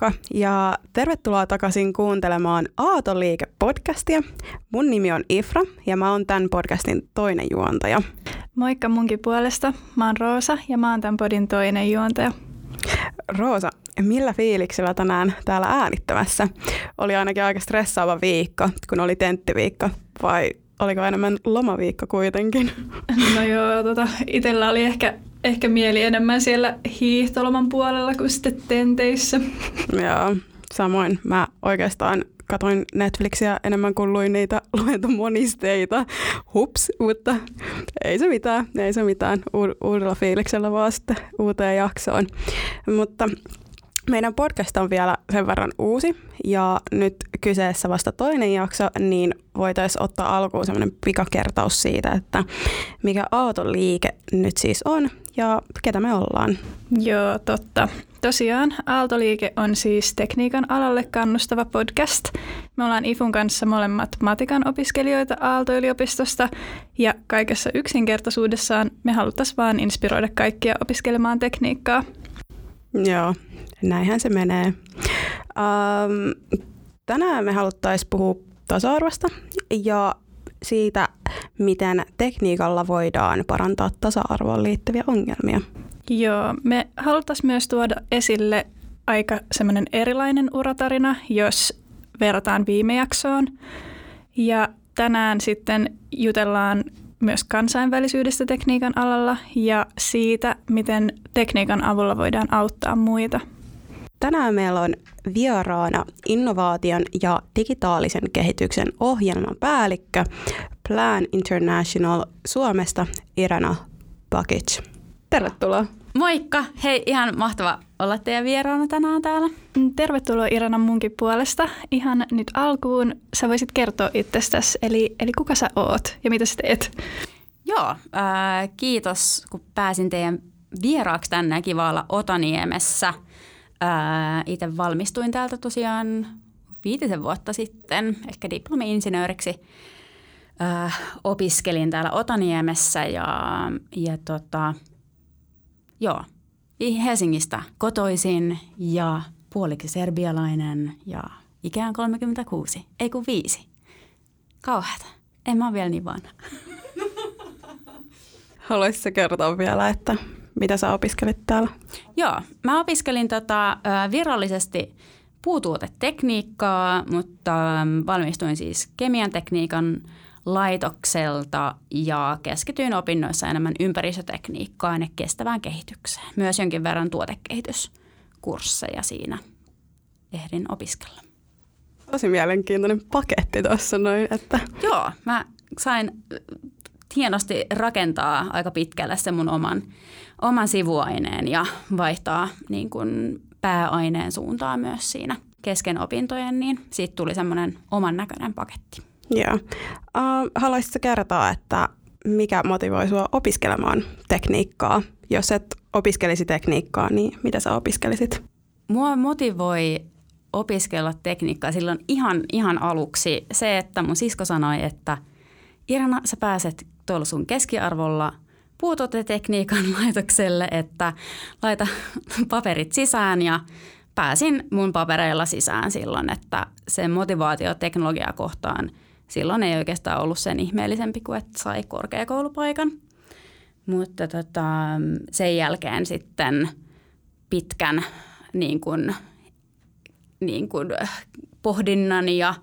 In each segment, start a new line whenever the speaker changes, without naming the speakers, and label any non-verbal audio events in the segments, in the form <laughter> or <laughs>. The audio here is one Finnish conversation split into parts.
Moikka ja tervetuloa takaisin kuuntelemaan Aatoliike-podcastia. Mun nimi on Ifra ja mä oon tämän podcastin toinen juontaja.
Moikka munkin puolesta. Mä oon Roosa ja mä oon tämän podin toinen juontaja.
Roosa, millä fiiliksellä tänään täällä äänittämässä? Oli ainakin aika stressaava viikko, kun oli tenttiviikko, vai oliko enemmän lomaviikko kuitenkin? <laughs>
No joo, tota, itsellä oli ehkä, ehkä mieli enemmän siellä hiihtoloman puolella kuin sitten tenteissä. <laughs>
Joo, samoin. Mä oikeastaan katoin Netflixiä enemmän kuin luin niitä <laughs> luentomonisteita. Hups, mutta ei se mitään, ei se mitään. uudella fiiliksellä vaan sitten uuteen jaksoon. Mutta meidän podcast on vielä sen verran uusi ja nyt kyseessä vasta toinen jakso, niin voitaisiin ottaa alkuun semmoinen pikakertaus siitä, että mikä Aalto-liike nyt siis on ja ketä me ollaan.
Joo, totta. Tosiaan Aaltoliike on siis tekniikan alalle kannustava podcast. Me ollaan Ifun kanssa molemmat matikan opiskelijoita Aalto-yliopistosta ja kaikessa yksinkertaisuudessaan me haluttaisiin vaan inspiroida kaikkia opiskelemaan tekniikkaa.
Joo, näinhän se menee. Ähm, tänään me haluttaisiin puhua tasa-arvosta ja siitä, miten tekniikalla voidaan parantaa tasa-arvoon liittyviä ongelmia.
Joo, me haluttaisiin myös tuoda esille aika semmoinen erilainen uratarina, jos verrataan viime jaksoon. Ja tänään sitten jutellaan myös kansainvälisyydestä tekniikan alalla ja siitä, miten tekniikan avulla voidaan auttaa muita.
Tänään meillä on vieraana innovaation ja digitaalisen kehityksen ohjelman päällikkö Plan International Suomesta Irena Bakic. Tervetuloa.
Moikka! Hei, ihan mahtava olla teidän vieraana tänään täällä.
Mm, tervetuloa Irana munkin puolesta. Ihan nyt alkuun sä voisit kertoa itsestäsi, eli, eli kuka sä oot ja mitä sä teet?
Joo, äh, kiitos kun pääsin teidän vieraaksi tänne kivalla Otaniemessä. Itse valmistuin täältä tosiaan viitisen vuotta sitten, ehkä diplomi-insinööriksi. Opiskelin täällä Otaniemessä ja, ja tota, Joo, Helsingistä kotoisin ja puoliksi serbialainen ja ikään 36, ei kun viisi. Kauheata. En mä ole vielä niin vanha.
Haluaisitko kertoa vielä, että mitä sä opiskelit täällä?
Joo, mä opiskelin tota, virallisesti puutuotetekniikkaa, mutta valmistuin siis kemian tekniikan laitokselta ja keskityin opinnoissa enemmän ympäristötekniikkaan ja kestävään kehitykseen. Myös jonkin verran tuotekehityskursseja siinä ehdin opiskella.
Tosi mielenkiintoinen paketti tuossa noin. Että.
Joo, mä sain hienosti rakentaa aika pitkälle se mun oman, oman sivuaineen ja vaihtaa niin kuin pääaineen suuntaa myös siinä kesken opintojen, niin siitä tuli semmoinen oman näköinen paketti.
Joo. Uh, haluaisitko kertoa, että mikä motivoi sinua opiskelemaan tekniikkaa? Jos et opiskelisi tekniikkaa, niin mitä sä opiskelisit?
Mua motivoi opiskella tekniikkaa silloin ihan, ihan aluksi se, että mun sisko sanoi, että Irana, sä pääset tuolla sun keskiarvolla puutotetekniikan <laughs> laitokselle, että laita <laughs> paperit sisään ja pääsin mun papereilla sisään silloin, että se motivaatio teknologiaa kohtaan – silloin ei oikeastaan ollut sen ihmeellisempi kuin, että sai korkeakoulupaikan. Mutta tota, sen jälkeen sitten pitkän niin kuin, niin kuin pohdinnan ja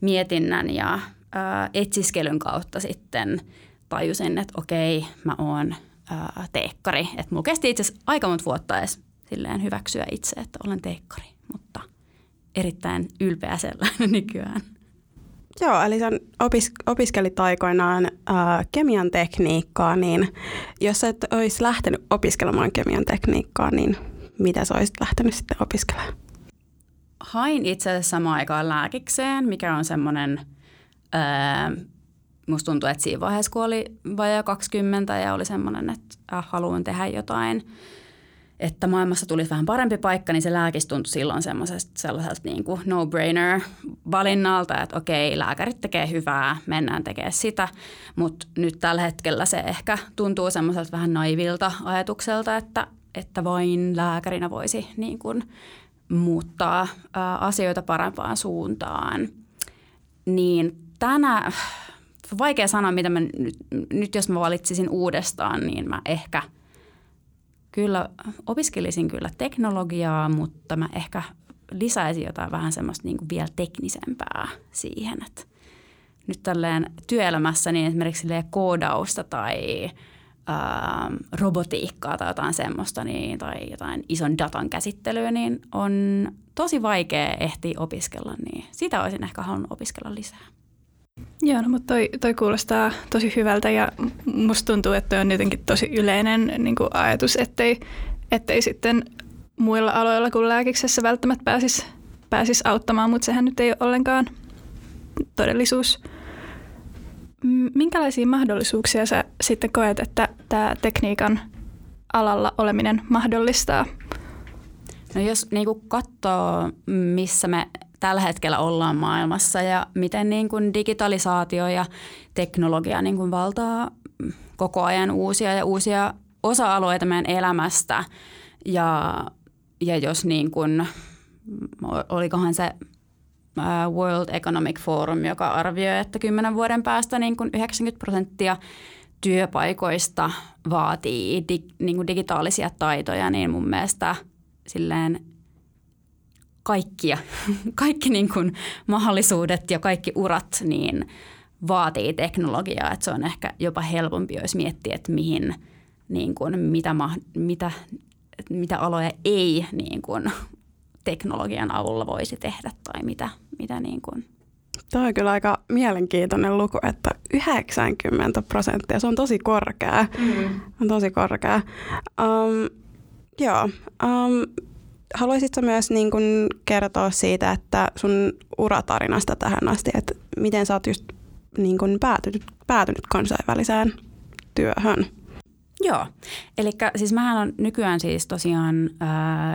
mietinnän ja ää, etsiskelyn kautta sitten tajusin, että okei, mä oon ää, teekkari. Että mulla kesti itse asiassa aika monta vuotta edes silleen hyväksyä itse, että olen teekkari, mutta erittäin ylpeä sellainen <laughs> nykyään.
Joo, eli sä opis, opiskelit aikoinaan ää, kemian tekniikkaa, niin jos et olisi lähtenyt opiskelemaan kemian tekniikkaa, niin mitä sä olisit lähtenyt sitten opiskelemaan?
Hain itse asiassa samaan aikaan lääkikseen, mikä on semmoinen, musta tuntuu, että siinä vaiheessa kun oli vajaa 20 ja oli semmoinen, että äh, haluan tehdä jotain – että maailmassa tulisi vähän parempi paikka, niin se lääkis tuntui silloin sellaiselta niin kuin no-brainer valinnalta, että okei, lääkärit tekee hyvää, mennään tekemään sitä, mutta nyt tällä hetkellä se ehkä tuntuu semmoiselta vähän naivilta ajatukselta, että, että vain lääkärinä voisi niin kuin muuttaa ää, asioita parempaan suuntaan. Niin tänä, vaikea sanoa, mitä mä nyt, nyt jos mä valitsisin uudestaan, niin mä ehkä kyllä opiskelisin kyllä teknologiaa, mutta mä ehkä lisäisin jotain vähän semmoista niin kuin vielä teknisempää siihen, että nyt tälleen työelämässä niin esimerkiksi koodausta tai ää, robotiikkaa tai jotain semmoista niin, tai jotain ison datan käsittelyä, niin on tosi vaikea ehtiä opiskella, niin sitä olisin ehkä halunnut opiskella lisää.
Joo, no, mutta toi, toi kuulostaa tosi hyvältä ja musta tuntuu, että toi on jotenkin tosi yleinen niin kuin ajatus, ettei, ettei sitten muilla aloilla kuin lääkiksessä välttämättä pääsisi pääsis auttamaan, mutta sehän nyt ei ole ollenkaan todellisuus. Minkälaisia mahdollisuuksia sä sitten koet, että tämä tekniikan alalla oleminen mahdollistaa?
No jos niin katsoo, missä me tällä hetkellä ollaan maailmassa ja miten niin kuin digitalisaatio ja teknologia niin kuin valtaa koko ajan uusia ja uusia osa-alueita meidän elämästä. Ja, ja jos niin kuin, olikohan se World Economic Forum, joka arvioi, että kymmenen vuoden päästä niin kuin 90 prosenttia työpaikoista vaatii dig, niin kuin digitaalisia taitoja, niin mun mielestä silleen kaikkia, <laughs> kaikki niin kuin mahdollisuudet ja kaikki urat niin vaatii teknologiaa. Että se on ehkä jopa helpompi, jos miettii, että mihin, niin kuin, mitä, mitä, mitä aloja ei niin kuin, teknologian avulla voisi tehdä tai mitä, mitä niin kuin.
Tuo on kyllä aika mielenkiintoinen luku, että 90 prosenttia, se on tosi korkea. Mm. On tosi korkea. Um, joo. Um, haluaisitko myös niin kun kertoa siitä, että sun uratarinasta tähän asti, että miten sä oot just niin kun päätynyt, päätynyt kansainväliseen työhön?
Joo, eli siis mähän on nykyään siis tosiaan äh,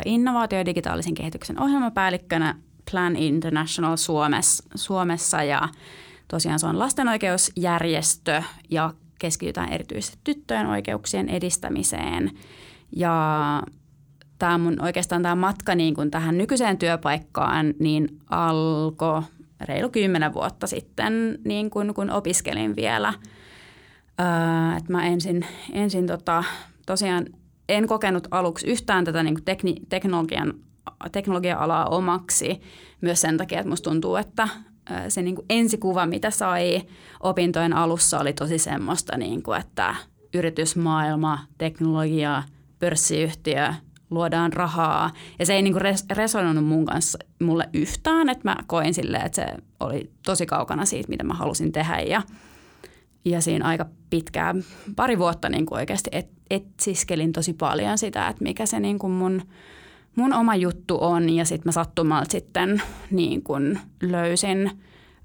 innovaatio- ja digitaalisen kehityksen ohjelmapäällikkönä Plan International Suomessa, Suomessa ja tosiaan se on lastenoikeusjärjestö ja keskitytään erityisesti tyttöjen oikeuksien edistämiseen. Ja tämä mun oikeastaan tämä matka niin kuin tähän nykyiseen työpaikkaan niin alkoi reilu kymmenen vuotta sitten, niin kuin, kun opiskelin vielä. Öö, että mä ensin, ensin tota, tosiaan en kokenut aluksi yhtään tätä niin kuin tekni, teknologian, teknologia-alaa omaksi myös sen takia, että musta tuntuu, että se niin kuin ensikuva, mitä sai opintojen alussa, oli tosi semmoista, niin kuin, että yritysmaailma, teknologia, pörssiyhtiö, luodaan rahaa. Ja se ei niin res- resonoinut mun kanssa mulle yhtään, että mä koin silleen, että se oli tosi kaukana siitä, mitä mä halusin tehdä. Ja, ja siinä aika pitkään, pari vuotta niin kuin oikeasti et, etsiskelin tosi paljon sitä, että mikä se niin kuin mun, mun oma juttu on. Ja sitten mä sattumalta sitten niin kuin löysin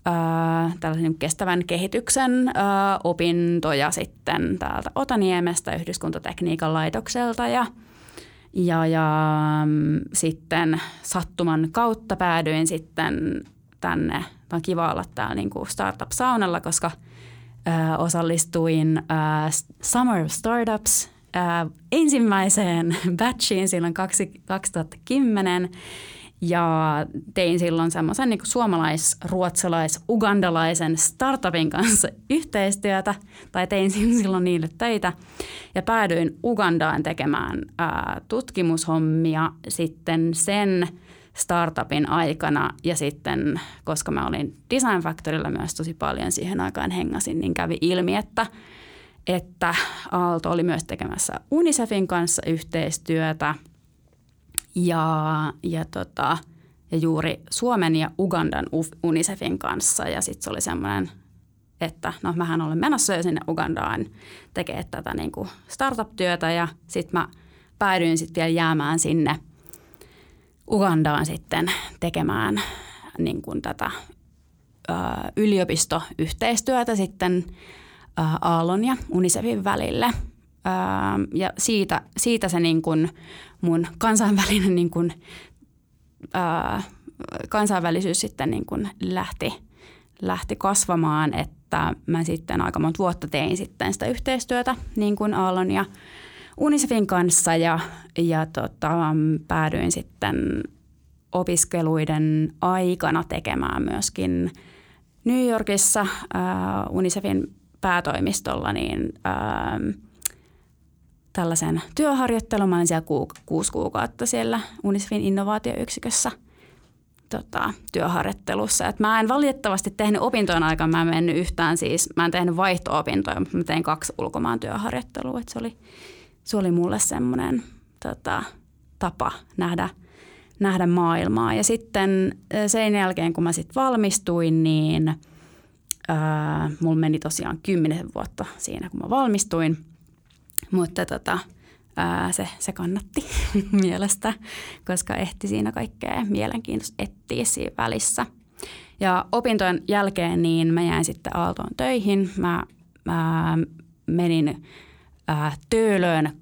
ää, tällaisen kestävän kehityksen ää, opintoja sitten täältä Otaniemestä yhdyskuntatekniikan laitokselta ja – ja, ja mm, sitten sattuman kautta päädyin sitten tänne. On kiva olla täällä niin kuin startup-saunalla, koska ö, osallistuin ö, Summer Startups ö, ensimmäiseen <laughs> batchiin silloin 2010. Ja tein silloin semmoisen niin suomalais-, ruotsalais-, ugandalaisen startupin kanssa yhteistyötä, tai tein silloin niille töitä. Ja päädyin Ugandaan tekemään ää, tutkimushommia sitten sen startupin aikana. Ja sitten, koska mä olin Design Factorylla myös tosi paljon siihen aikaan hengasin, niin kävi ilmi, että, että Aalto oli myös tekemässä Unicefin kanssa yhteistyötä – ja, ja, tota, ja juuri Suomen ja Ugandan UNICEFin kanssa. Ja sitten se oli semmoinen, että no mähän olen menossa jo sinne Ugandaan tekemään tätä niin kuin startup-työtä ja sitten mä päädyin sitten vielä jäämään sinne Ugandaan sitten tekemään niin kuin tätä ö, yliopistoyhteistyötä sitten Aallon ja Unicefin välille. Ö, ja siitä, siitä se niin kuin mun kansainvälinen niin kuin, ää, kansainvälisyys sitten niin kuin lähti, lähti kasvamaan, että mä sitten aika monta vuotta tein sitten sitä yhteistyötä niin kuin Aallon ja Unicefin kanssa ja, ja tota, päädyin sitten opiskeluiden aikana tekemään myöskin New Yorkissa äh, UNICEFin päätoimistolla niin äh, tällaisen työharjoittelun. Mä olin siellä ku, kuusi kuukautta siellä UNICEFin innovaatioyksikössä tota, työharjoittelussa. Et mä en valitettavasti tehnyt opintojen aikana, mä en mennyt yhtään siis, mä en tehnyt vaihto-opintoja, mutta mä tein kaksi ulkomaan työharjoittelua. Et se, oli, se oli mulle semmoinen tota, tapa nähdä, nähdä maailmaa. Ja sitten sen jälkeen, kun mä sitten valmistuin, niin mulla meni tosiaan kymmenen vuotta siinä, kun mä valmistuin – mutta tota, ää, se, se kannatti <laughs> mielestä, koska ehti siinä kaikkea mielenkiintoista etsiä siinä välissä. Ja opintojen jälkeen niin mä jäin sitten Aaltoon töihin. Mä, mä menin ää, Töölöön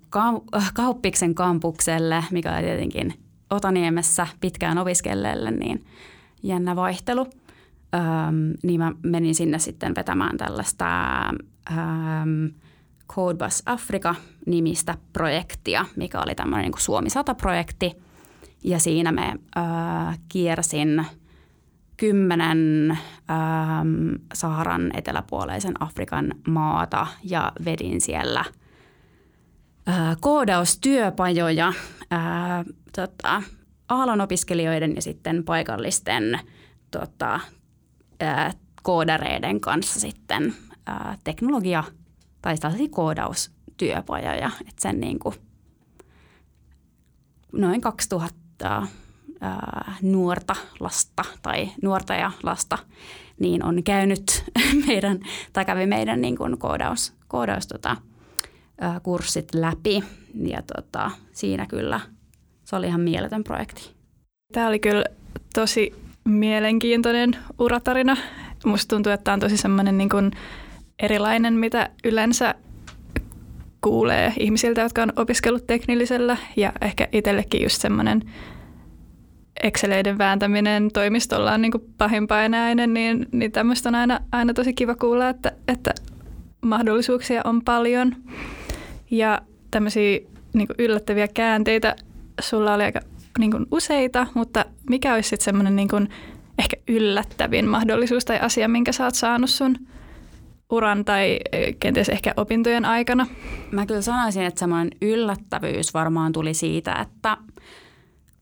Kauppiksen kampukselle, mikä oli tietenkin Otaniemessä pitkään opiskelleelle, niin jännä vaihtelu. Ähm, niin mä menin sinne sitten vetämään tällaista ähm, Codebus Africa-nimistä projektia, mikä oli tämmöinen niin Suomi 100-projekti. Ja siinä me äh, kiersin kymmenen ähm, Saharan eteläpuoleisen Afrikan maata ja vedin siellä äh, koodaustyöpajoja äh, tota, Aallon opiskelijoiden ja sitten paikallisten tota, äh, koodareiden kanssa sitten äh, teknologia- tai tällaisia koodaustyöpajoja, että sen niin kuin noin 2000 ää, nuorta lasta tai nuorta ja lasta niin on käynyt <laughs> meidän, tai kävi meidän niin kuin koodaus, koodaus tota, ää, kurssit läpi ja tota, siinä kyllä se oli ihan mieletön projekti.
Tämä oli kyllä tosi mielenkiintoinen uratarina. Musta tuntuu, että tämä on tosi semmoinen niin kuin erilainen, mitä yleensä kuulee ihmisiltä, jotka on opiskellut teknillisellä ja ehkä itsellekin just semmoinen Exceleiden vääntäminen toimistolla on niin pahinpainainen, niin, niin tämmöistä on aina, aina tosi kiva kuulla, että, että mahdollisuuksia on paljon. Ja tämmöisiä niin yllättäviä käänteitä sulla oli aika niin useita, mutta mikä olisi sitten semmoinen niin ehkä yllättävin mahdollisuus tai asia, minkä sä oot saanut sun – uran tai e, kenties ehkä opintojen aikana?
Mä kyllä sanoisin, että semmoinen yllättävyys varmaan tuli siitä, että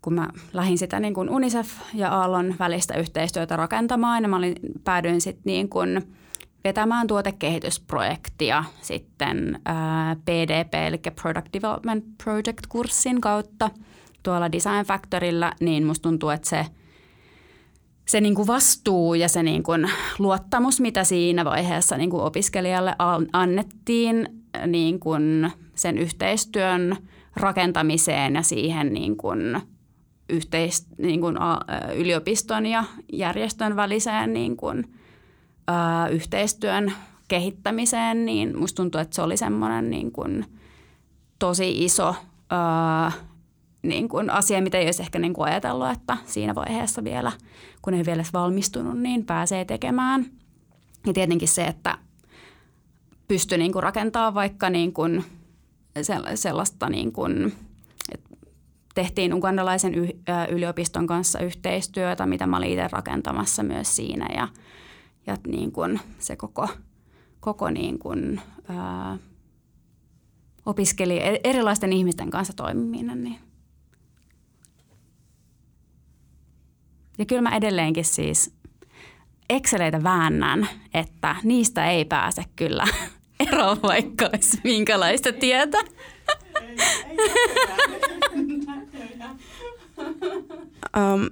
kun mä lähdin sitä niin kuin UNICEF ja Aallon välistä yhteistyötä rakentamaan, ja mä olin, päädyin sitten niin kuin vetämään tuotekehitysprojektia sitten ää, PDP, eli Product Development Project-kurssin kautta tuolla Design Factorylla, niin musta tuntuu, että se – se niin kuin vastuu ja se niin kuin luottamus, mitä siinä vaiheessa niin kuin opiskelijalle annettiin niin kuin sen yhteistyön rakentamiseen ja siihen niin kuin yhteis, niin kuin yliopiston ja järjestön väliseen niin kuin, ä, yhteistyön kehittämiseen, niin musta tuntuu, että se oli semmoinen niin kuin tosi iso niin kuin asia, mitä ei olisi ehkä niin kuin ajatellut, että siinä vaiheessa vielä, kun ei vielä valmistunut, niin pääsee tekemään. Ja tietenkin se, että pystyy niin kuin rakentamaan vaikka niin kuin sellaista, niin kuin, että tehtiin ugandalaisen yliopiston kanssa yhteistyötä, mitä mä olin itse rakentamassa myös siinä ja, ja niin kuin se koko, koko niin kuin, ää, opiskeli erilaisten ihmisten kanssa toimiminen, niin Ja kyllä mä edelleenkin siis Exceleitä väännän, että niistä ei pääse kyllä <laughs> eroon, vaikka olisi minkälaista tietä.
um,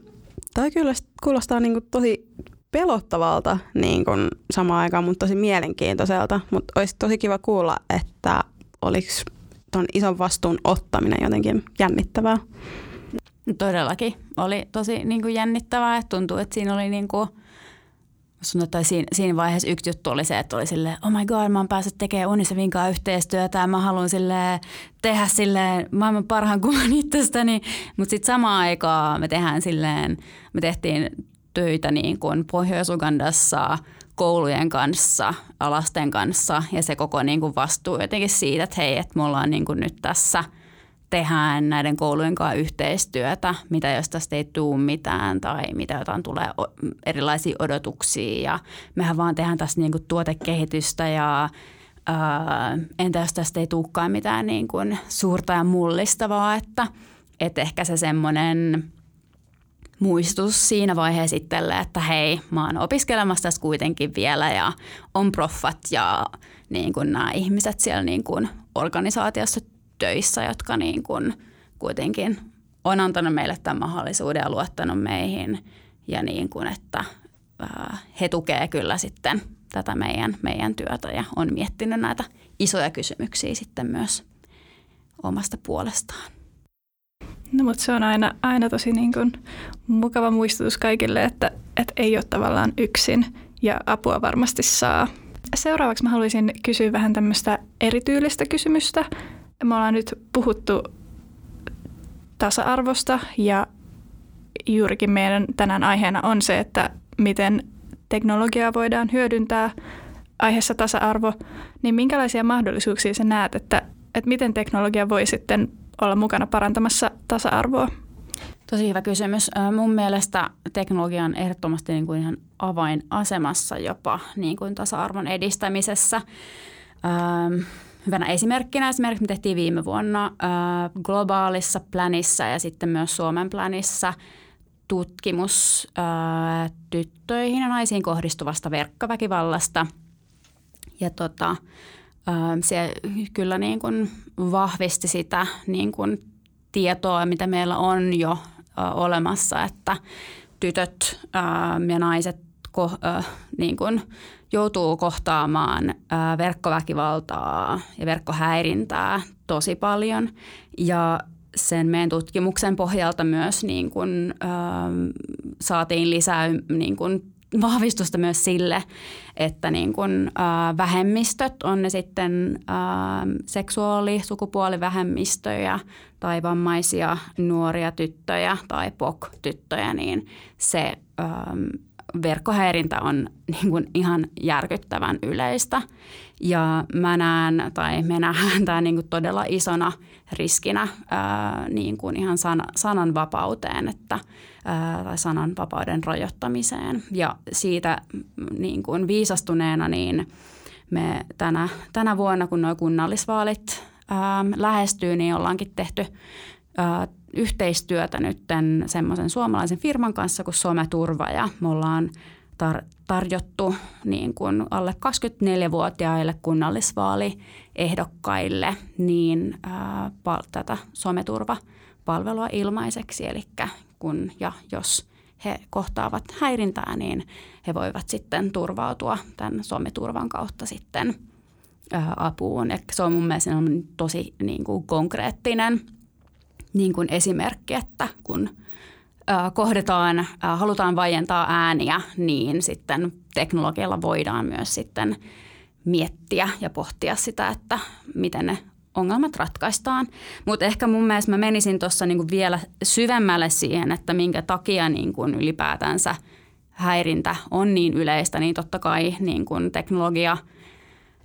Tämä kyllä kuulostaa niin kuin tosi pelottavalta niin kuin samaan aikaan, mutta tosi mielenkiintoiselta. Mutta olisi tosi kiva kuulla, että oliko tuon ison vastuun ottaminen jotenkin jännittävää.
Todellakin. Oli tosi niin kuin jännittävää, että tuntuu, että siinä oli niin kuin, tai siinä, siinä vaiheessa yksi juttu oli se, että oli silleen, oh my god, mä oon päässyt tekemään Unisevin kanssa yhteistyötä ja mä haluan sille tehdä silleen maailman parhaan kuvan <laughs> itsestäni. Mutta sitten samaan aikaan me tehdään silleen, me tehtiin töitä niin kuin Pohjois-Ugandassa koulujen kanssa, lasten kanssa ja se koko niin kuin vastuu jotenkin siitä, että hei, että me ollaan niin kuin nyt tässä – tehdään näiden koulujen kanssa yhteistyötä, mitä jos tästä ei tule mitään tai mitä jotain tulee erilaisia odotuksia. Ja mehän vaan tehdään tässä niin kuin tuotekehitystä ja ää, entä jos tästä ei tulekaan mitään niin kuin suurta ja mullistavaa, että, että ehkä se semmoinen muistutus siinä vaiheessa itselle, että hei, mä oon opiskelemassa tässä kuitenkin vielä ja on proffat ja niin kuin nämä ihmiset siellä niin kuin organisaatiossa töissä, jotka niin kuin kuitenkin on antanut meille tämän mahdollisuuden ja luottanut meihin ja niin kuin, että he tukee kyllä sitten tätä meidän, meidän työtä ja on miettinyt näitä isoja kysymyksiä sitten myös omasta puolestaan.
No mutta se on aina, aina tosi niin kuin mukava muistutus kaikille, että, että ei ole tavallaan yksin ja apua varmasti saa. Seuraavaksi mä haluaisin kysyä vähän tämmöistä erityylistä kysymystä. Me ollaan nyt puhuttu tasa-arvosta ja juurikin meidän tänään aiheena on se, että miten teknologiaa voidaan hyödyntää aiheessa tasa-arvo, niin minkälaisia mahdollisuuksia sä näet, että, että miten teknologia voi sitten olla mukana parantamassa tasa-arvoa?
Tosi hyvä kysymys. Mun mielestä teknologia on ehdottomasti niin kuin ihan avainasemassa jopa niin kuin tasa-arvon edistämisessä. Hyvänä esimerkkinä esimerkiksi me tehtiin viime vuonna globaalissa planissa ja sitten myös Suomen planissa tutkimus tyttöihin ja naisiin kohdistuvasta verkkoväkivallasta. Ja tota, se kyllä niin kuin vahvisti sitä niin kuin tietoa, mitä meillä on jo olemassa, että tytöt ja naiset niin kuin joutuu kohtaamaan verkkoväkivaltaa ja verkkohäirintää tosi paljon. Ja sen meidän tutkimuksen pohjalta myös niin kuin, saatiin lisää niin kuin vahvistusta myös sille, että niin kun, äh, vähemmistöt, on ne sitten äh, seksuaali-, sukupuolivähemmistöjä tai vammaisia nuoria tyttöjä tai POK-tyttöjä, niin se äh, verkkohäirintä on <laughs> niin kun ihan järkyttävän yleistä. Ja mä näen, tai me nähdään tämä niin todella isona riskinä ää, niin kuin ihan san, sananvapauteen että, ää, tai sananvapauden rajoittamiseen. Ja siitä niin kuin viisastuneena niin me tänä, tänä vuonna, kun nuo kunnallisvaalit ää, lähestyy, niin ollaankin tehty ää, yhteistyötä nyt semmoisen suomalaisen firman kanssa kuin Someturva ja me ollaan tar- tarjottu niin kuin alle 24-vuotiaille kunnallisvaaliehdokkaille niin ää, pal- tätä someturvapalvelua ilmaiseksi. Eli kun ja jos he kohtaavat häirintää, niin he voivat sitten turvautua tämän someturvan kautta sitten ää, apuun. Ja se on mun mielestä tosi niin kuin konkreettinen niin kuin esimerkki, että kun – kohdetaan, halutaan vaientaa ääniä, niin sitten teknologialla voidaan myös sitten miettiä ja pohtia sitä, että miten ne ongelmat ratkaistaan. Mutta ehkä mun mielestä mä menisin tuossa niinku vielä syvemmälle siihen, että minkä takia niinku ylipäätänsä häirintä on niin yleistä, niin totta kai niinku teknologia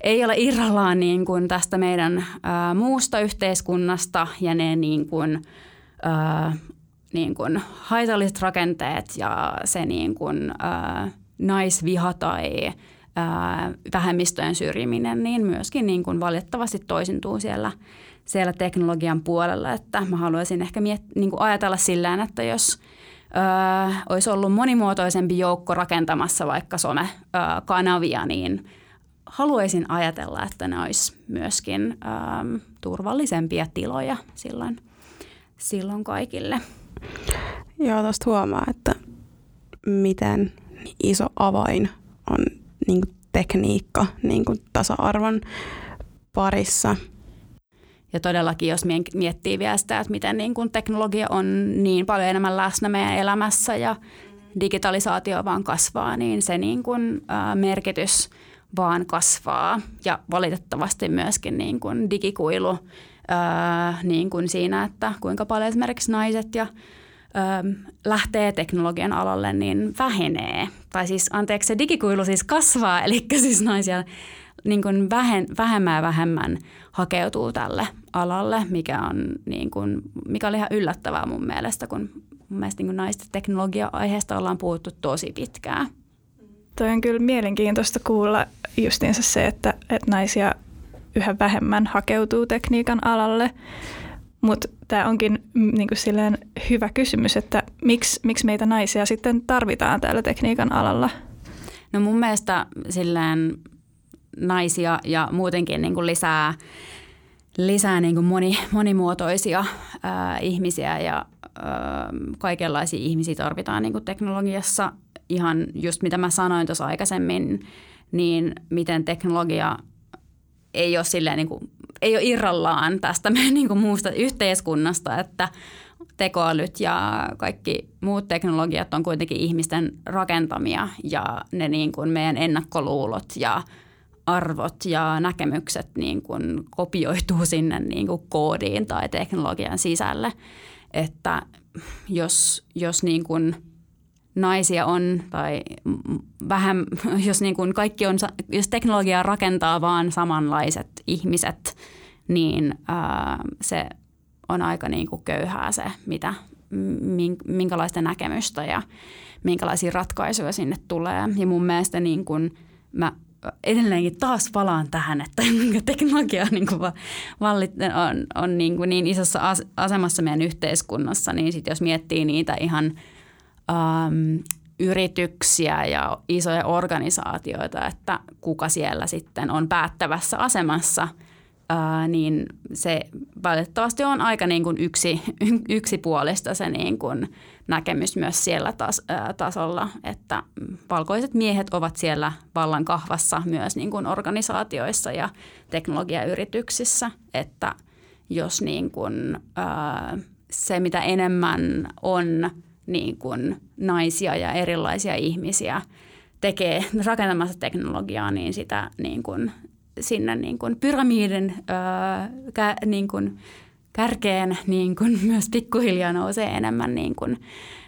ei ole irrallaan niinku tästä meidän ää, muusta yhteiskunnasta ja ne niinku, ää, niin kuin haitalliset rakenteet ja se niin kuin, ää, naisviha tai ää, vähemmistöjen syrjiminen, niin myöskin niin kuin valitettavasti toisintuu siellä, siellä teknologian puolella. Että mä haluaisin ehkä miet, niin kuin ajatella sillä että jos ää, olisi ollut monimuotoisempi joukko rakentamassa vaikka some-kanavia, niin haluaisin ajatella, että ne olisi myöskin ää, turvallisempia tiloja silloin, silloin kaikille.
Joo, tuosta huomaa, että miten iso avain on niin kuin tekniikka niin kuin tasa-arvon parissa.
Ja todellakin, jos miettii vielä sitä, että miten niin kuin teknologia on niin paljon enemmän läsnä meidän elämässä ja digitalisaatio vaan kasvaa, niin se niin kuin, ä, merkitys vaan kasvaa. Ja valitettavasti myöskin niin kuin digikuilu ää, niin kuin siinä, että kuinka paljon esimerkiksi naiset ja ää, lähtee teknologian alalle, niin vähenee. Tai siis anteeksi, se digikuilu siis kasvaa, <laughs> eli siis naisia niin kuin vähen, vähemmän ja vähemmän hakeutuu tälle alalle, mikä, on, niin kuin, mikä oli ihan yllättävää mun mielestä, kun mun mielestä niin naisten teknologia-aiheesta ollaan puhuttu tosi pitkään.
Toi on kyllä mielenkiintoista kuulla justiinsa se, että, että naisia yhä vähemmän hakeutuu tekniikan alalle. Mutta tämä onkin mm, niin silleen hyvä kysymys, että miksi, miksi meitä naisia sitten tarvitaan täällä tekniikan alalla?
No mun mielestä silleen naisia ja muutenkin niin kuin lisää, lisää niin kuin moni, monimuotoisia ää, ihmisiä ja ää, kaikenlaisia ihmisiä tarvitaan niin kuin teknologiassa. Ihan just mitä mä sanoin tuossa aikaisemmin, niin miten teknologia ei ole, silleen niin kuin, ei ole irrallaan tästä meidän niin kuin muusta yhteiskunnasta, että tekoälyt ja kaikki muut teknologiat on kuitenkin ihmisten rakentamia ja ne niin kuin meidän ennakkoluulot ja arvot ja näkemykset niin kuin kopioituu <laughs> sinne niin kuin koodiin tai teknologian sisälle. Että jos, jos niin kuin naisia on tai vähän, <laughs> jos niin kuin kaikki on, jos teknologia rakentaa vaan samanlaiset ihmiset, niin ää, se on aika niin kuin köyhää se, mitä, minkälaista näkemystä ja minkälaisia ratkaisuja sinne tulee. Ja mun mielestä niin kuin mä edelleenkin taas palaan tähän, että <laughs> teknologia niin kuin vallit, on, on niin, kuin niin isossa asemassa meidän yhteiskunnassa, niin sit jos miettii niitä ihan ähm, yrityksiä ja isoja organisaatioita, että kuka siellä sitten on päättävässä asemassa – ää, niin se valitettavasti on aika niin kuin yksi, <laughs> yksipuolista se niin kuin näkemys myös siellä tas, tasolla, että valkoiset miehet ovat siellä vallan kahvassa myös niin kuin organisaatioissa ja teknologiayrityksissä, että jos niin kuin, se mitä enemmän on niin kuin naisia ja erilaisia ihmisiä tekee rakentamassa teknologiaa, niin sitä niin kuin sinne niin kuin pyramidin ää, kä, niin kuin kärkeen niin kuin <laughs> myös pikkuhiljaa nousee enemmän niin kuin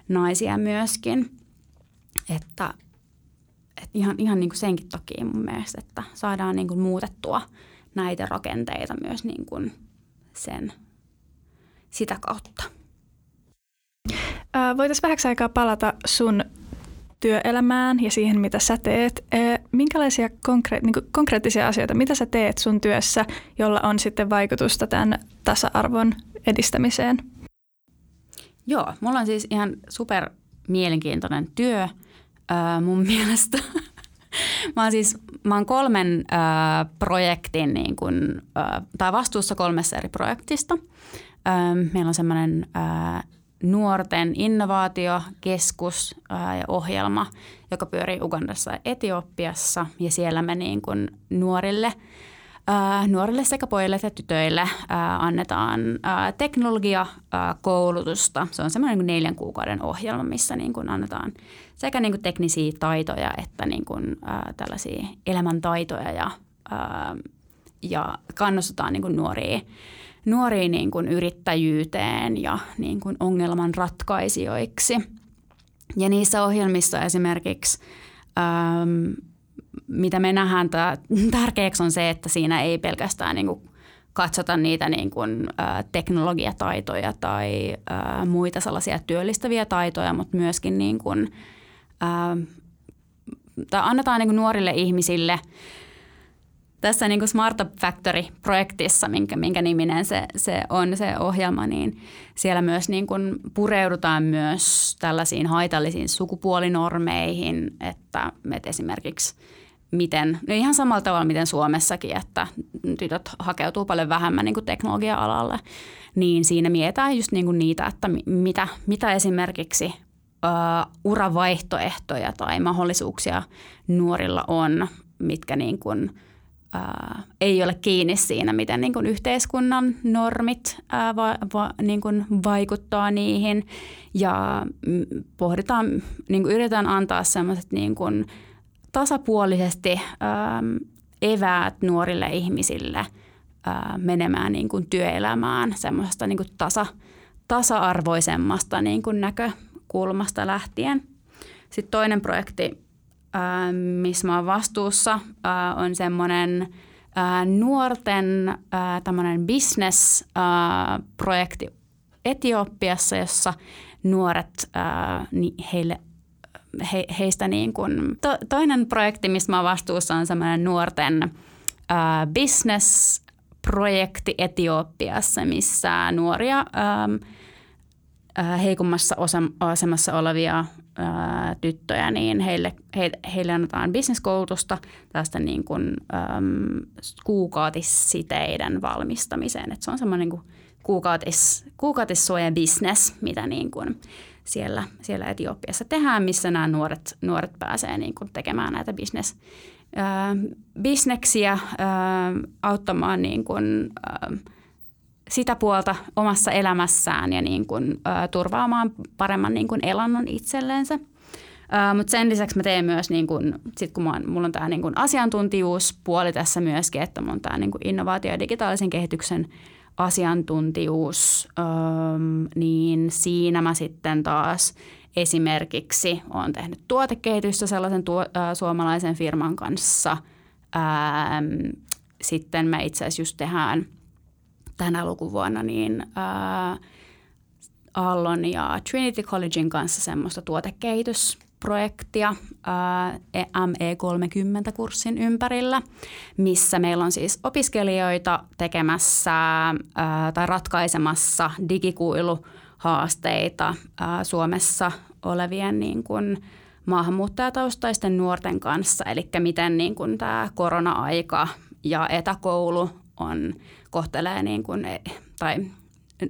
naisia myöskin. Että, et ihan, ihan niin kuin senkin toki mun mielestä, että saadaan niin kuin muutettua näitä rakenteita myös niin kuin sen, sitä kautta.
Voitaisiin vähäksi aikaa palata sun työelämään ja siihen, mitä sä teet. Minkälaisia konkre- niin konkreettisia asioita, mitä sä teet sun työssä, jolla on sitten vaikutusta tämän tasa-arvon edistämiseen?
Joo, mulla on siis ihan super mielenkiintoinen työ ää, mun <laughs> mielestä. mä oon siis mä oon kolmen ää, projektin niin kun, ää, tai vastuussa kolmessa eri projektista. Meillä on semmoinen nuorten innovaatiokeskus ja ohjelma, joka pyörii Ugandassa ja Etiopiassa. Ja siellä me niin kuin nuorille, nuorille sekä pojille että tytöille annetaan teknologiakoulutusta. Se on semmoinen niin neljän kuukauden ohjelma, missä niin kuin annetaan sekä niin kuin teknisiä taitoja että niin kuin tällaisia elämäntaitoja ja, ja kannustetaan niin kuin nuoria nuoria niin kuin yrittäjyyteen ja niin kuin ongelman ratkaisijoiksi. Ja niissä ohjelmissa esimerkiksi, ähm, mitä me nähdään <laughs> tärkeäksi on se, että siinä ei pelkästään niin kuin katsota niitä niin kuin, äh, teknologiataitoja tai äh, muita sellaisia työllistäviä taitoja, mutta myöskin niin kuin, äh, tai annetaan niin kuin nuorille ihmisille – tässä niin kuin Smart Factory-projektissa, minkä, minkä niminen se, se on se ohjelma, niin siellä myös niin kuin pureudutaan myös tällaisiin haitallisiin sukupuolinormeihin, että, että esimerkiksi miten, no ihan samalla tavalla miten Suomessakin, että tytöt hakeutuu paljon vähemmän niin kuin teknologia-alalle, niin siinä mietitään just niin kuin niitä, että mitä, mitä esimerkiksi uh, uravaihtoehtoja tai mahdollisuuksia nuorilla on, mitkä niin kuin – ää, ei ole kiinni siinä, miten niin kuin yhteiskunnan normit ää, va, va, niin kuin vaikuttaa niihin. Ja pohditaan, niin kuin yritetään antaa sellaiset niin kuin tasapuolisesti ää, eväät nuorille ihmisille ää, menemään niin kuin työelämään semmoisesta niin kuin tasa, tasa-arvoisemmasta niin kuin näkökulmasta lähtien. Sitten toinen projekti missä mä oon vastuussa, on semmoinen nuorten tämmöinen business-projekti Etiopiassa, jossa nuoret, heille he, heistä niin kuin, to, toinen projekti, missä mä vastuussa on semmoinen nuorten uh, business-projekti Etiopiassa, missä nuoria uh, heikommassa asemassa olevia uh, tyttöjä, niin heille, he, heille annetaan bisneskoulutusta tästä niin kuin, um, kuukautissiteiden valmistamiseen. Et se on semmoinen niin kuukautis, kuukautissuojan business, mitä niin kuin siellä, siellä Etiopiassa tehdään, missä nämä nuoret, nuoret pääsee niin tekemään näitä business, äh, bisneksiä, äh, auttamaan niin kuin, äh, sitä puolta omassa elämässään ja niin kuin, äh, turvaamaan paremman niin kuin elannon itsellensä. Uh, Mutta sen lisäksi mä teen myös, niin kun, sit kun on, mulla on tämä niin asiantuntijuuspuoli tässä myöskin, että mulla on tämä niin innovaatio- ja digitaalisen kehityksen asiantuntijuus, niin siinä mä sitten taas esimerkiksi olen tehnyt tuotekehitystä sellaisen tuo, suomalaisen firman kanssa. sitten me itse asiassa just tehdään tänä lukuvuonna niin Aallon ja Trinity Collegein kanssa semmoista tuotekehitys projektia ME30-kurssin ympärillä, missä meillä on siis opiskelijoita tekemässä tai ratkaisemassa digikuiluhaasteita Suomessa olevien niin kuin maahanmuuttajataustaisten nuorten kanssa. Eli miten niin tämä korona-aika ja etäkoulu on, kohtelee niin kuin, e, tai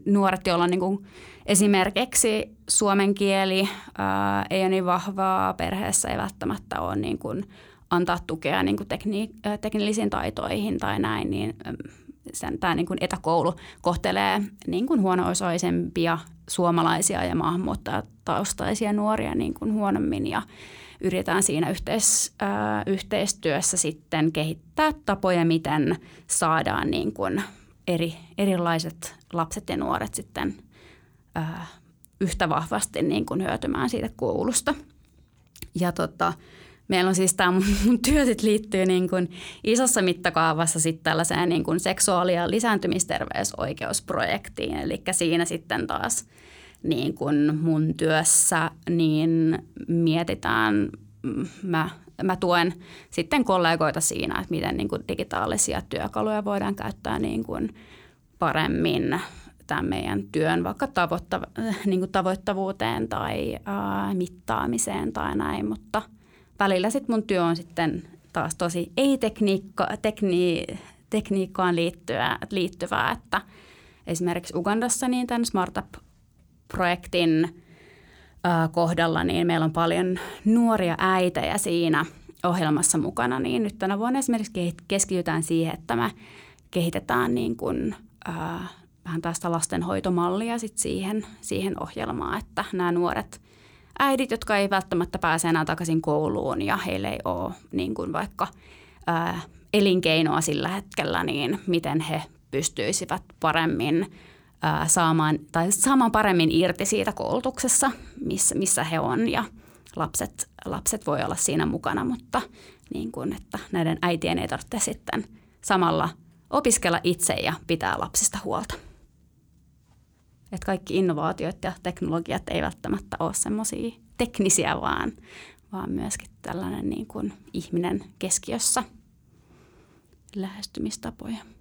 nuoret, joilla on niin kuin esimerkiksi suomen kieli ää, ei ole niin vahvaa perheessä, ei välttämättä ole niin kuin antaa tukea niin kuin tekni, teknillisiin taitoihin tai näin, niin sen, tämä niin kuin etäkoulu kohtelee niin kuin huono-osaisempia suomalaisia ja maahanmuuttajataustaisia nuoria niin kuin huonommin ja yritetään siinä yhteis, ää, yhteistyössä sitten kehittää tapoja, miten saadaan niin kuin eri, erilaiset lapset ja nuoret sitten äh, yhtä vahvasti niin kuin hyötymään siitä koulusta. Ja tota, meillä on siis tämä mun, <laughs> mun työ sit liittyy niin kuin isossa mittakaavassa sitten tällaiseen niin kuin seksuaali- ja lisääntymisterveysoikeusprojektiin. Eli siinä sitten taas niin kuin mun työssä niin mietitään, mm, mä, mä tuen sitten kollegoita siinä, että miten niin kuin digitaalisia työkaluja voidaan käyttää niin kuin paremmin tämän meidän työn vaikka tavoittav- niin kuin tavoittavuuteen tai ää, mittaamiseen tai näin, mutta välillä sitten mun työ on sitten taas tosi ei-tekniikka, tekni, tekniikkaan liittyvää, liittyvää, että esimerkiksi Ugandassa niin tämän Smartup-projektin kohdalla, niin meillä on paljon nuoria äitejä siinä ohjelmassa mukana, niin nyt tänä vuonna esimerkiksi keskitytään siihen, että me kehitetään niin kuin, ää, vähän tästä lastenhoitomallia sit siihen, siihen ohjelmaan, että nämä nuoret äidit, jotka ei välttämättä pääse enää takaisin kouluun ja heillä ei ole niin kuin vaikka ää, elinkeinoa sillä hetkellä, niin miten he pystyisivät paremmin saamaan, tai saamaan paremmin irti siitä koulutuksessa, missä, missä he on ja lapset, lapset voi olla siinä mukana, mutta niin kuin, että näiden äitien ei tarvitse sitten samalla opiskella itse ja pitää lapsista huolta. Että kaikki innovaatiot ja teknologiat ei välttämättä ole semmoisia teknisiä, vaan, vaan myöskin tällainen niin kuin ihminen keskiössä lähestymistapoja.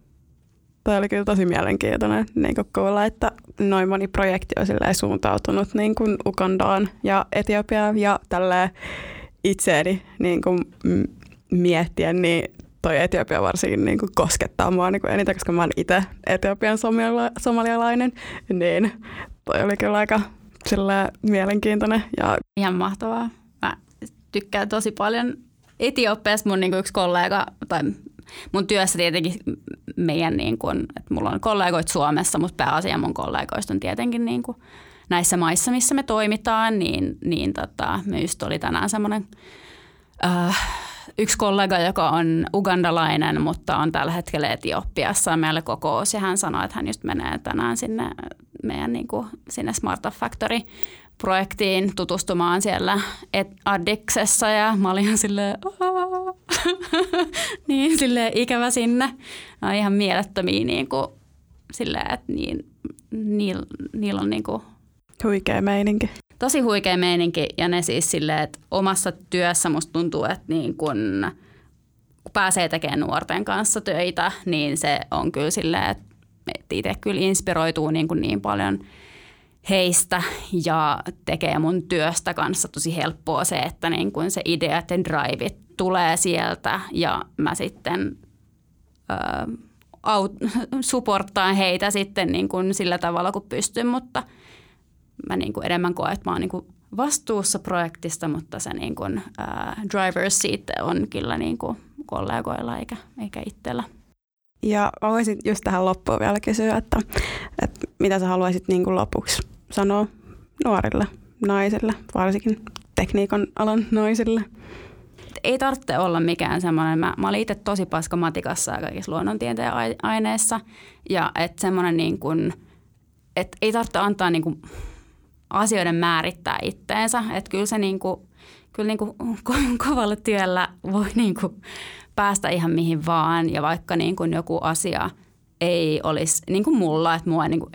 Tämä oli kyllä tosi mielenkiintoinen niin kuulla, että noin moni projekti on suuntautunut niin kuin Ugandaan ja Etiopiaan ja tälle itseäni niin kuin miettien, niin toi Etiopia varsinkin niin kuin koskettaa mua niin kuin eniten, koska mä oon itse Etiopian somalialainen, niin toi oli kyllä aika sillä mielenkiintoinen. Ja...
Ihan mahtavaa. Mä tykkään tosi paljon Etiopiasta. Mun niin kuin yksi kollega, tai mun työssä tietenkin meidän, niin kuin, että mulla on kollegoita Suomessa, mutta pääasia mun kollegoista on tietenkin niin kuin näissä maissa, missä me toimitaan, niin, niin tota, me just oli tänään semmoinen äh, yksi kollega, joka on ugandalainen, mutta on tällä hetkellä Etiopiassa meillä kokous ja hän sanoi, että hän just menee tänään sinne meidän niin kuin, sinne Smart Factory projektiin tutustumaan siellä Addiksessa ja mä olin ihan silleen, <laughs> niin silleen ikävä sinne. No, ihan mielettömiä niin kuin, silleen, että niin, niillä niil on niin kuin,
Huikea meininki.
Tosi huikea meininki ja ne siis silleen, että omassa työssä musta tuntuu, että niin kun, kun pääsee tekemään nuorten kanssa töitä, niin se on kyllä silleen, että itse kyllä inspiroituu niin, kuin niin paljon heistä ja tekee mun työstä kanssa tosi helppoa se, että niin kuin se ideat ja driveit tulee sieltä ja mä sitten ö, aut, <laughs> supporttaan heitä sitten niin kuin sillä tavalla, kun pystyn, mutta – mä niin kuin enemmän koen, että mä oon niin kuin vastuussa projektista, mutta se niin kuin, uh, driver's seat on kyllä niin kuin kollegoilla eikä, eikä itsellä.
Ja voisin just tähän loppuun vielä kysyä, että, että mitä sä haluaisit niin kuin lopuksi sanoa nuorille naisille, varsinkin tekniikan alan naisille?
Ei tarvitse olla mikään semmoinen, mä, mä olin itse tosi paska matikassa ja kaikissa luonnontieteen aineissa, ja että semmoinen niin kuin, että ei tarvitse antaa niin kuin asioiden määrittää itteensä. Että kyllä se niin kuin, kyllä niin kuin ko- kovalla työllä voi niin kuin päästä ihan mihin vaan. Ja vaikka niin kuin joku asia ei olisi niin kuin mulla, että mua ei niin kuin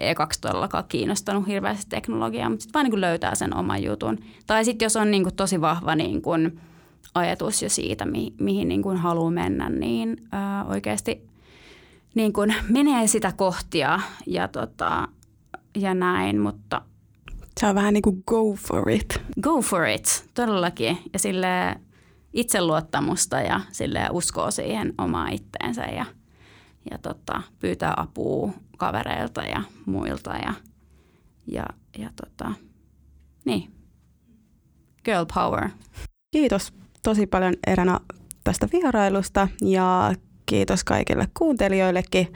ekaksi todellakaan kiinnostanut hirveästi teknologiaa, mutta sitten vaan niin löytää sen oman jutun. Tai sitten jos on niin kuin tosi vahva niin kuin ajatus jo siitä, mi- mihin niin kuin haluaa mennä, niin ää, oikeasti niin kuin menee sitä kohtia ja, tota, ja näin, mutta –
se on vähän niin kuin go for it.
Go for it, todellakin. Ja sille itseluottamusta ja sille uskoo siihen omaa itteensä ja, ja tota, pyytää apua kavereilta ja muilta ja, ja, ja tota, niin. Girl power.
Kiitos tosi paljon Erana tästä vierailusta ja kiitos kaikille kuuntelijoillekin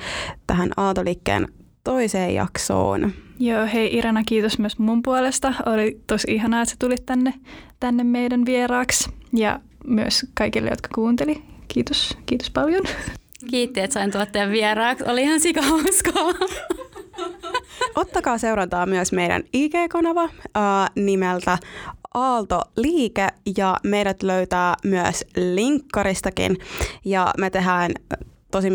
tähän Aatoliikkeen toiseen jaksoon.
Joo, hei Irena, kiitos myös mun puolesta. Oli tosi ihanaa, että sä tulit tänne, tänne meidän vieraaksi ja myös kaikille, jotka kuunteli. Kiitos, kiitos paljon.
Kiitti, että sain tulla vieraaksi. Oli ihan sikahauskaa.
Ottakaa seurantaa myös meidän IG-kanava äh, nimeltä Aalto Liike ja meidät löytää myös linkkaristakin ja me tehdään tosi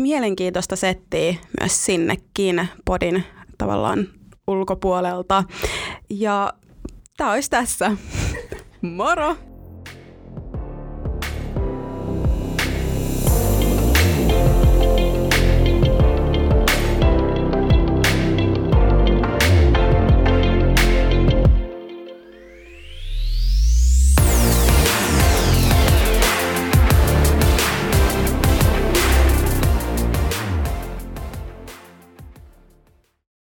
mielenkiintoista settiä myös sinnekin podin tavallaan ulkopuolelta. Ja tämä olisi tässä. <laughs> Moro!